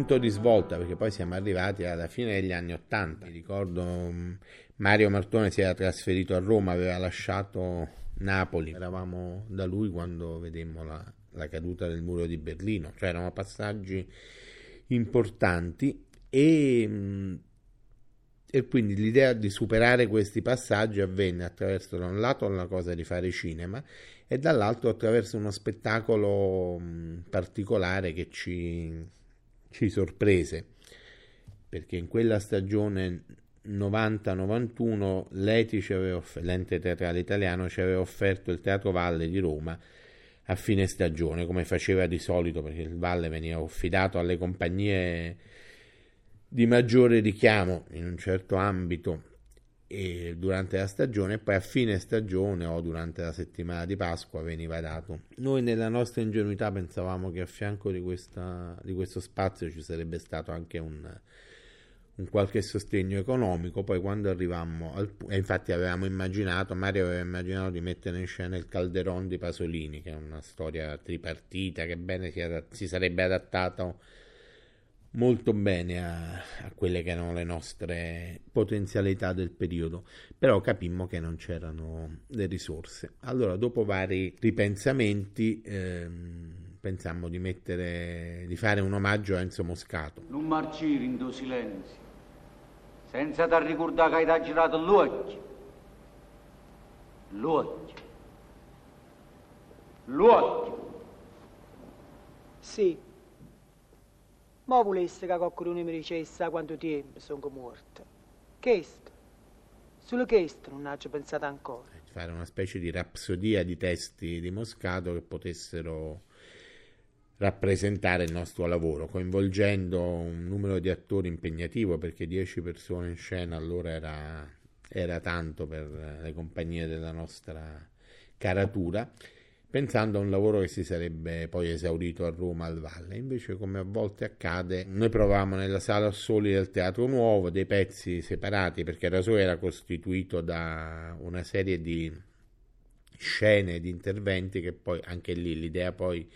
punto di svolta perché poi siamo arrivati alla fine degli anni Ottanta. Mi ricordo mm, Mario Martone si era trasferito a Roma, aveva lasciato Napoli, eravamo da lui quando vedemmo la, la caduta del muro di Berlino, cioè erano passaggi importanti e, mm, e quindi l'idea di superare questi passaggi avvenne attraverso da un lato la cosa di fare cinema e dall'altro attraverso uno spettacolo mm, particolare che ci, ci sorprese perché in quella stagione 90-91 l'ETI l'ente teatrale italiano ci aveva offerto il Teatro Valle di Roma a fine stagione, come faceva di solito, perché il Valle veniva affidato alle compagnie di maggiore richiamo in un certo ambito e durante la stagione e poi a fine stagione o durante la settimana di Pasqua veniva dato. Noi nella nostra ingenuità pensavamo che a fianco di, questa, di questo spazio ci sarebbe stato anche un, un qualche sostegno economico. Poi quando arrivammo, al, e infatti avevamo immaginato, Mario aveva immaginato di mettere in scena il Calderon di Pasolini, che è una storia tripartita che bene si, si sarebbe adattato molto bene a, a, quelle che erano le nostre potenzialità del periodo, però capimmo che non c'erano le risorse. Allora, dopo vari ripensamenti, ehm, pensammo di mettere, di fare un omaggio a Enzo Moscato. Non marcire in tuo silenzio, senza da ricordare che hai girato l'occhio. L'occhio. L'occhio. Sì. Ma volesse che qualcuno mi dicesse quanto tempo sono morta. Questo. Solo questo non ho pensato ancora. Fare una specie di rapsodia di testi di Moscato che potessero rappresentare il nostro lavoro, coinvolgendo un numero di attori impegnativo, perché 10 persone in scena allora era, era tanto per le compagnie della nostra caratura, pensando a un lavoro che si sarebbe poi esaurito a Roma al Valle. Invece, come a volte accade, noi provavamo nella sala soli del Teatro Nuovo dei pezzi separati, perché Rasoi era costituito da una serie di scene, di interventi che poi anche lì l'idea poi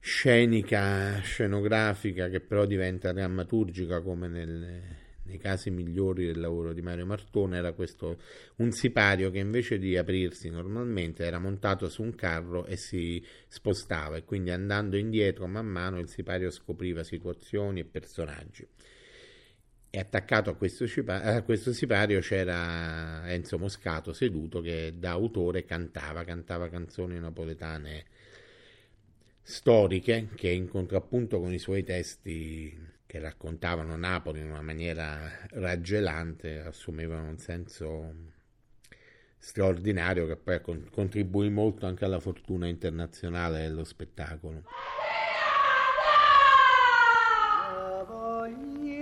scenica, scenografica, che però diventa drammaturgica come nel, nei casi migliori del lavoro di Mario Martone, era questo un sipario che invece di aprirsi normalmente era montato su un carro e si spostava e quindi andando indietro man mano il sipario scopriva situazioni e personaggi. E attaccato a questo, a questo sipario c'era Enzo Moscato seduto che da autore cantava, cantava canzoni napoletane storiche che in contrappunto con i suoi testi che raccontavano Napoli in una maniera raggelante assumevano un senso straordinario che poi contribuì molto anche alla fortuna internazionale dello spettacolo.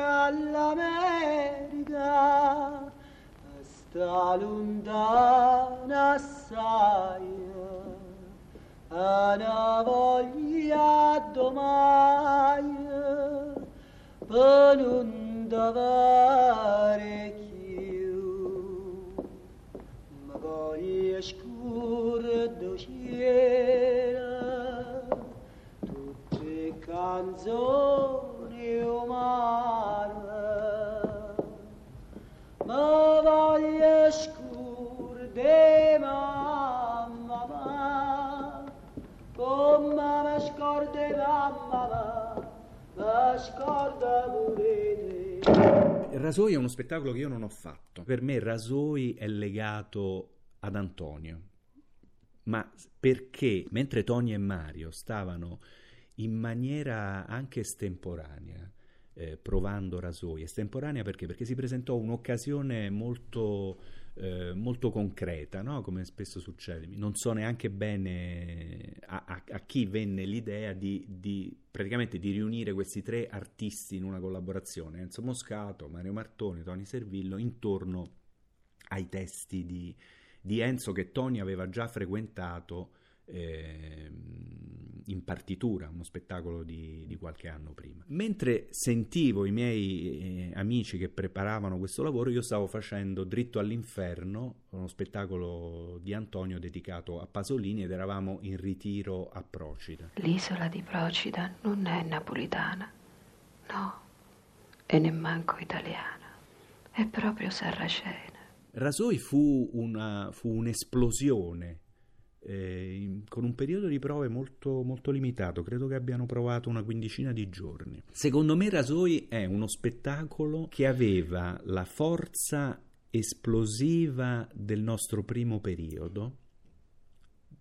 All'America sta lontana assai una voglia domani dovere più magari scuro cielo tutte canzoni umane ma voglio scuro di mamma Mamma mi scorda mamma, pure te. Rasoi è uno spettacolo che io non ho fatto. Per me Rasoi è legato ad Antonio. Ma perché mentre Tony e Mario stavano in maniera anche estemporanea eh, provando Rasoi, estemporanea perché? Perché si presentò un'occasione molto eh, molto concreta, no? come spesso succede. Non so neanche bene a, a, a chi venne l'idea di, di, praticamente di riunire questi tre artisti in una collaborazione, Enzo Moscato, Mario Martoni, Tony Servillo, intorno ai testi di, di Enzo che Tony aveva già frequentato eh, in partitura, uno spettacolo di, di, qualche anno prima. Mentre sentivo i miei eh, amici che preparavano questo lavoro, io stavo facendo Dritto all'inferno, uno spettacolo di Antonio dedicato a Pasolini ed eravamo in ritiro a Procida. L'isola di Procida non è napolitana, No, e nemmanco italiana. È proprio sarracena. Rasoi fu, una, fu un'esplosione eh, con un periodo di prove molto, molto limitato, credo che abbiano provato una quindicina di giorni. Secondo me Rasoi è uno spettacolo che aveva la forza esplosiva del nostro primo periodo,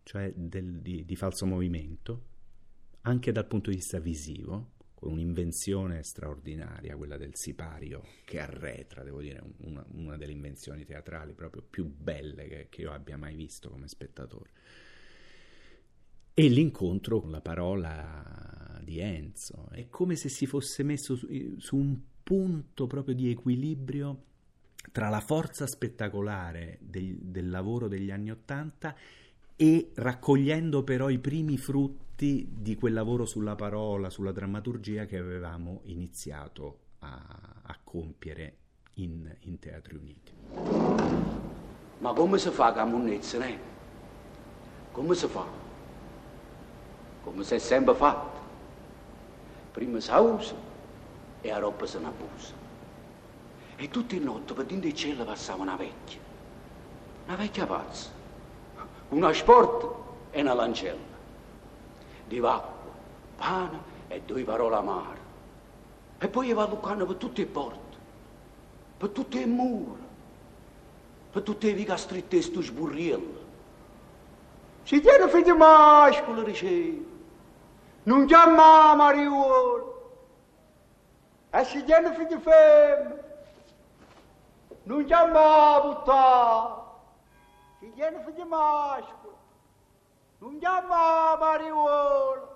cioè del, di, di falso movimento, anche dal punto di vista visivo, un'invenzione straordinaria, quella del sipario, che arretra, devo dire, una, una delle invenzioni teatrali proprio più belle che, che, io abbia mai visto come spettatore. E l'incontro con la parola di Enzo. È come se si fosse messo su, su un punto proprio di equilibrio tra la forza spettacolare del, del lavoro degli anni Ottanta e raccogliendo però i primi frutti di quel lavoro sulla parola, sulla drammaturgia che avevamo iniziato a, a compiere in, in, Teatri Uniti. Ma come si fa con monnezza, ne? Come si fa? Come si è sempre fatto. Prima si usa e a roba se ne abusa. E tutte le notti per dentro il cielo passava una vecchia, una vecchia pazza una sport e una lancella, di acqua, pane e due parole amare. E poi va lucando per tutte le porte, per tutte le mura, per tutte le viga stritte e stu sburriello. Si tiene figlio mascolo, dice, non chiama Mariuolo, e si tiene figlio femmina, non chiama buttare. Figliano figlio mascolo, non chiama mariuolo,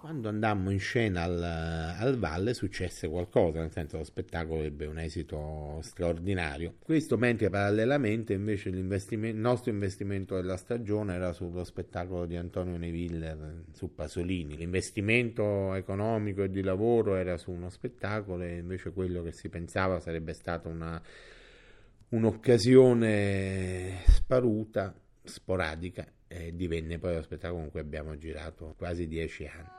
Quando andammo in scena al, al, Valle successe qualcosa, nel senso lo spettacolo ebbe un esito straordinario. Questo mentre parallelamente invece il nostro investimento della stagione era sullo spettacolo di Antonio Neville su Pasolini. L'investimento economico e di lavoro era su uno spettacolo e invece quello che si pensava sarebbe stata una, un'occasione sparuta, sporadica, e divenne poi lo spettacolo con cui abbiamo girato quasi dieci anni.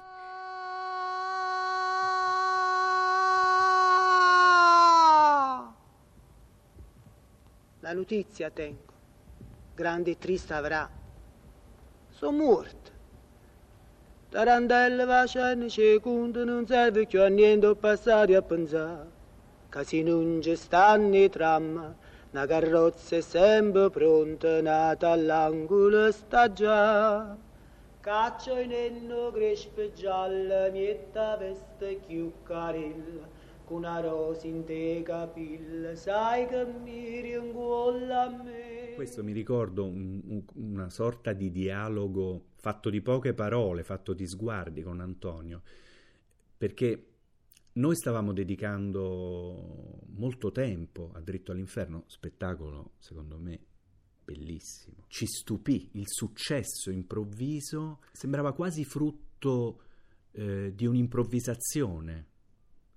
La notizia tengo, grande e triste avrà. Sono morto. Tarandelle facendo secondo non serve più a niente passare a pensare. Se non ci stanno i tram, una carrozza è sempre pronta, nata all'angolo sta già. Caccio in enno crespe gialla, mietta veste più carilla con una rosa in te capilla, sai che mi ringolla a me. Questo mi ricordo un, un, una sorta di dialogo fatto di poche parole, fatto di sguardi con Antonio, perché noi stavamo dedicando molto tempo a Dritto all'Inferno, spettacolo secondo me bellissimo. Ci stupì il successo improvviso, sembrava quasi frutto eh, di un'improvvisazione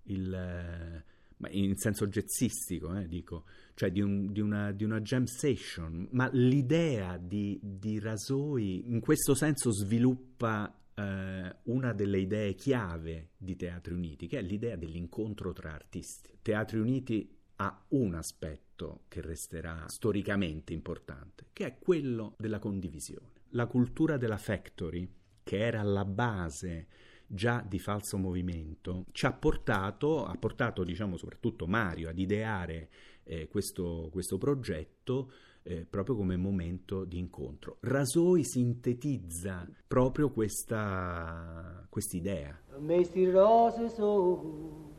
il, eh, in senso jazzistico, eh, dico, cioè di, un, di, una, di, una, jam session, ma l'idea di, di Rasoi in questo senso sviluppa eh, una delle idee chiave di Teatri Uniti, che è l'idea dell'incontro tra artisti. Teatri Uniti ha un aspetto che resterà storicamente importante, che è quello della condivisione. La cultura della factory, che era alla base già di falso movimento, ci ha portato, ha portato diciamo soprattutto Mario ad ideare eh, questo, questo, progetto eh, proprio come momento di incontro. Rasoi sintetizza proprio questa idea. Mesti rose sono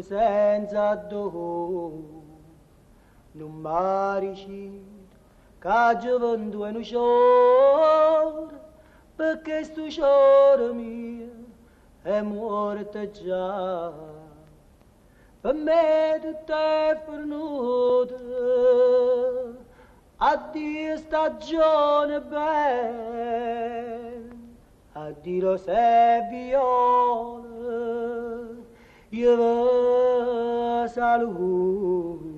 senza do, non marici, che gioventù è un ciore, perché sto ciore mio è morta già. Per me tutto è pernuto, addio stagione bella, addio se viola, io saluto.